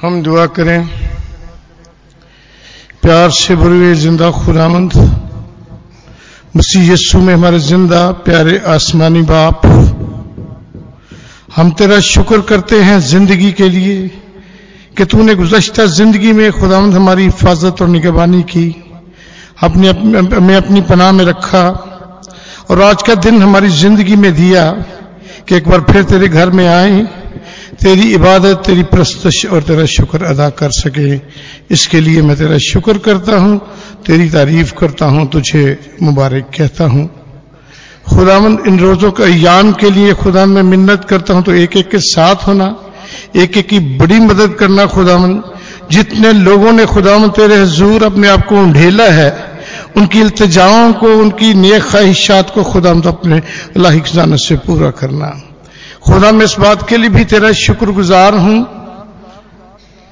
हम दुआ करें। प्यार से हुए ज़िंदा खुदामंद। मसीह यस्सु में हमारे ज़िंदा प्यारे आसमानी बाप। हम तेरा शुक्र करते हैं ज़िंदगी के लिए कि तूने गुजश्ता ज़िंदगी में खुदामंद हमारी हिफाजत और निगरानी की। अपने हमें अपनी पनाह में रखा और आज का दिन हमारी ज़िंदगी में दिया कि एक बार फिर तेरे घर में आए। तेरी इबादत, तेरी प्रस्तश और तेरा शुक्र अदा कर सके। इसके लिए मैं तेरा शुक्र करता हूँ, तेरी तारीफ़ करता हूँ, तुझे मुबारक कहता हूँ। खुदावन इन रोजों का यान के लिए खुदा में मिन्नत करता हूँ तो एक एक के साथ होना एक एक की बड़ी मदद करना खुदावन जितने लोगों ने खुदावन तेरे हजूर अपने आप को ढेला है, उनकी इल्तजाओं को, उनकी नेक ख्वाहिशात को खुदा अपने अल्लाह खजाना से पूरा करना। खुदा, मैं इस बात के लिए भी तेरा शुक्रगुजार हूँ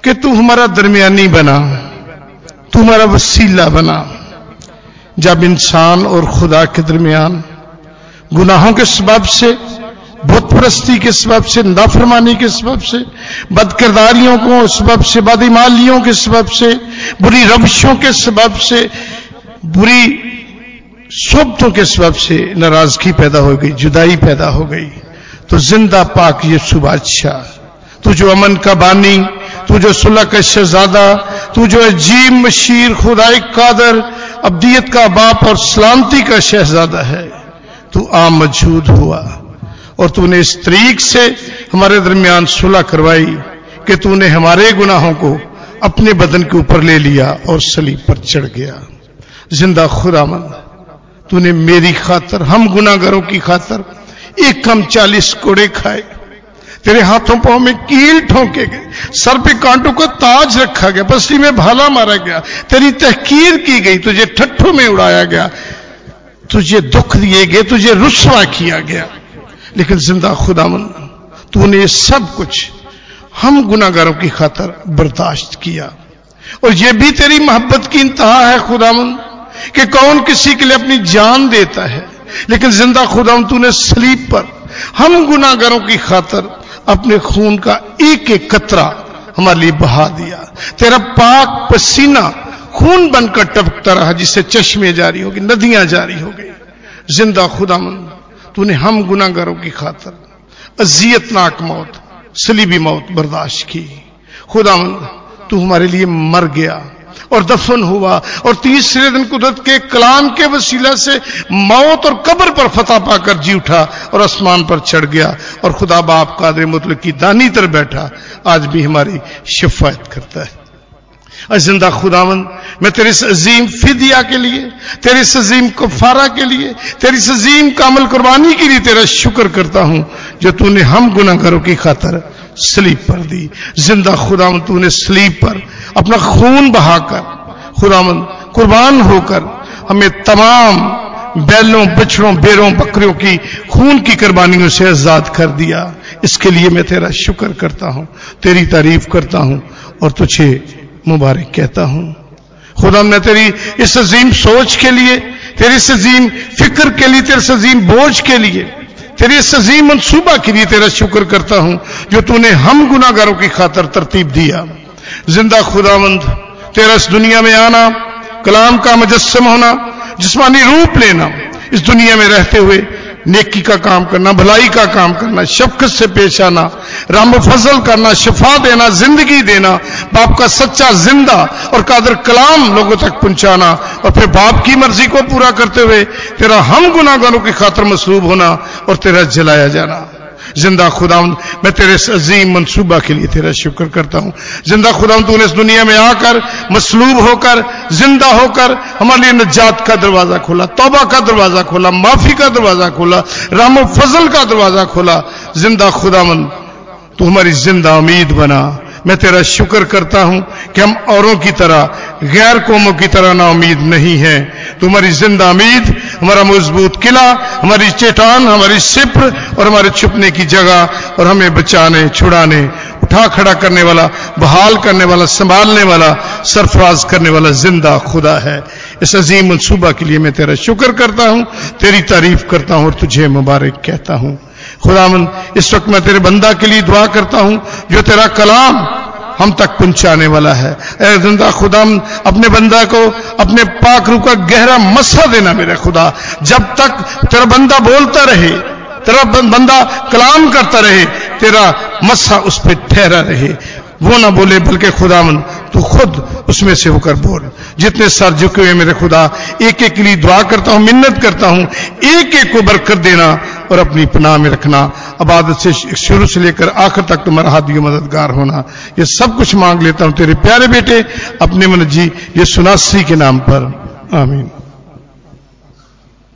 कि तू हमारा दरमियानी बना, तू हमारा वसीला बना। जब इंसान और खुदा के दरमियान गुनाहों के सबब से, बुतप्रस्ती के सबब से, नाफरमानी के सबब से, बदकिरदारियों को सबब से बदमालियों के सबब से, बुरी रविशों के सबब से, बुरी सोबतों के सबब से नाराज़गी पैदा हो गई, जुदाई पैदा हो गई। तो ज़िंदा पाक ये बादशाह। तू जो अमन का बानी तू जो सुलह का शहजादा तू जो अजीब मशीर खुदाई कादर, अब्दियत का बाप और सलामती का शहजादा है। तू आम मौजूद हुआ और तूने इस तरीक से हमारे दरमियान सुलह करवाई कि तूने हमारे गुनाहों को अपने बदन के ऊपर ले लिया और सलीब पर चढ़ गया। ज़िंदा खुदामंद, तूने मेरी खातर, हम गुनागरों की खातर एक कम चालीस कोड़े खाए। तेरे हाथों पाँव में कील ठोंके गए। सर पे कांटों का ताज रखा गया। पसली में भाला मारा गया। तेरी तहकीर की गई। तुझे ठट्ठों में उड़ाया गया। तुझे दुख दिए गए। तुझे रुसवा किया गया। लेकिन ज़िंदा खुदामन तूने सब कुछ हम गुनागारों की खातर बर्दाश्त किया। और यह भी तेरी मोहब्बत की इंतहा है खुदामन कि कौन किसी के लिए अपनी जान देता है। लेकिन ज़िंदा खुदा तूने सलीब पर। हम गुनागरों की खातर अपने खून का एक एक कतरा हमारे लिए बहा दिया। तेरा पाक पसीना खून बनकर टपकता रहा, जिससे चश्मे जारी हो गई नदियाँ जारी हो गई। ज़िंदा खुदामंद तूने हम गुनागरों की खातर अजियतनाक मौत, सलीबी मौत बर्दाश्त की। खुदामंद तू हमारे लिए मर गया। और दफन हुआ। और तीसरे दिन कुदरत के कलाम के वसीला से मौत और कब्र पर फतह पाकर जी उठा और आसमान पर चढ़ गया और खुदा बाप कादर मुतल की दानी तर बैठा। आज भी हमारी शिफायत करता है। ज़िंदा खुदावन मैं तेरे इस अजीम फिदिया के लिए, तेरे इस अजीम कफारा के लिए, तेरी इस अजीम कामल कुर्बानी के लिए तेरा शुक्र करता हूँ, जो तूने हम गुनागारों की खातर स्लीप पर दी। ज़िंदा खुदावन तूने स्लीप पर अपना खून बहाकर खुदामंद कुर्बान होकर हमें तमाम बैलों, बछड़ों, बेरों, बकरियों की, खून की कुर्बानियों से आज़ाद कर दिया। इसके लिए मैं तेरा शुक्र करता हूँ, तेरी तारीफ़ करता हूँ और तुझे मुबारक कहता हूँ। खुदा, मैं तेरी इस अजीम सोच के लिए, तेरी इस अजीम फ़िक्र के लिए, तेरे अजीम बोझ के लिए तेरी इस अजीम मनसूबा के लिए तेरा शुक्र करता हूँ, जो तूने हम गुनागारों की खातर तरतीब दिया। ज़िंदा खुदावंद, तेरा इस दुनिया में आना, कलाम का मुजस्म होना, जिसमानी रूप लेना, इस दुनिया में रहते हुए नेकी का काम करना, भलाई का काम करना, शफकत से पेश आना, राम फजल करना, शफा देना, ज़िंदगी देना, बाप का सच्चा ज़िंदा और कादर कलाम लोगों तक पहुंचाना और फिर बाप की मर्ज़ी को पूरा करते हुए तेरा हम गुनागारों की खातर मसलूब होना और तेरा जलाया जाना। ज़िंदा खुदा मैं तेरे अजीम मनसूबा के लिए तेरा शुक्र करता हूँ। ज़िंदा खुदा तूने इस दुनिया में आकर मसलूब होकर, ज़िंदा होकर हमारे लिए नजात का दरवाज़ा खोला, तोबा का दरवाज़ा खोला, माफ़ी का दरवाज़ा खोला राम फजल का दरवाज़ा खोला। ज़िंदा खुदामन तू हमारी ज़िंदा उम्मीद बना। मैं तेरा शुक्र करता हूँ कि हम औरों की तरह, गैर कौमों की तरह ना उम्मीद नहीं है। तुम्हारी ज़िंदा उम्मीद, हमारा मज़बूत किला, हमारी चेटान हमारी सिप्र और हमारे छुपने की जगह और हमें बचाने, छुड़ाने, उठा खड़ा करने वाला, बहाल करने वाला, संभालने वाला, सरफराज करने वाला ज़िंदा खुदा है। इस अजीम मनसूबा के लिए मैं तेरा शुक्र करता हूँ, तेरी तारीफ़ करता हूँ और तुझे मुबारक कहता हूँ। खुदामन इस वक्त मैं तेरे बंदा के लिए दुआ करता हूँ, जो तेरा कलाम हम तक पहुँचाने वाला है। ज़िंदा खुदा अपने बंदा को, अपने पाक का गहरा मसा देना मेरे खुदा। जब तक तेरा बंदा बोलता रहे, तेरा बंदा कलाम करता रहे, तेरा मसा उस पर ठहरा रहे। वो ना बोले, बल्कि खुदावन, तू खुद उसमें से होकर बोल। जितने सर झुके हुए मेरे खुदा एक एक के लिए दुआ करता हूँ, मिन्नत करता हूँ एक एक को बरकत देना और अपनी पनाह में रखना, आबादत से शुरू से लेकर आखिर तक तुम्हारा हाथी मददगार होना। ये सब कुछ मांग लेता हूँ तेरे प्यारे बेटे, अपने मन जी, ये सुनासी के नाम पर। आमीन।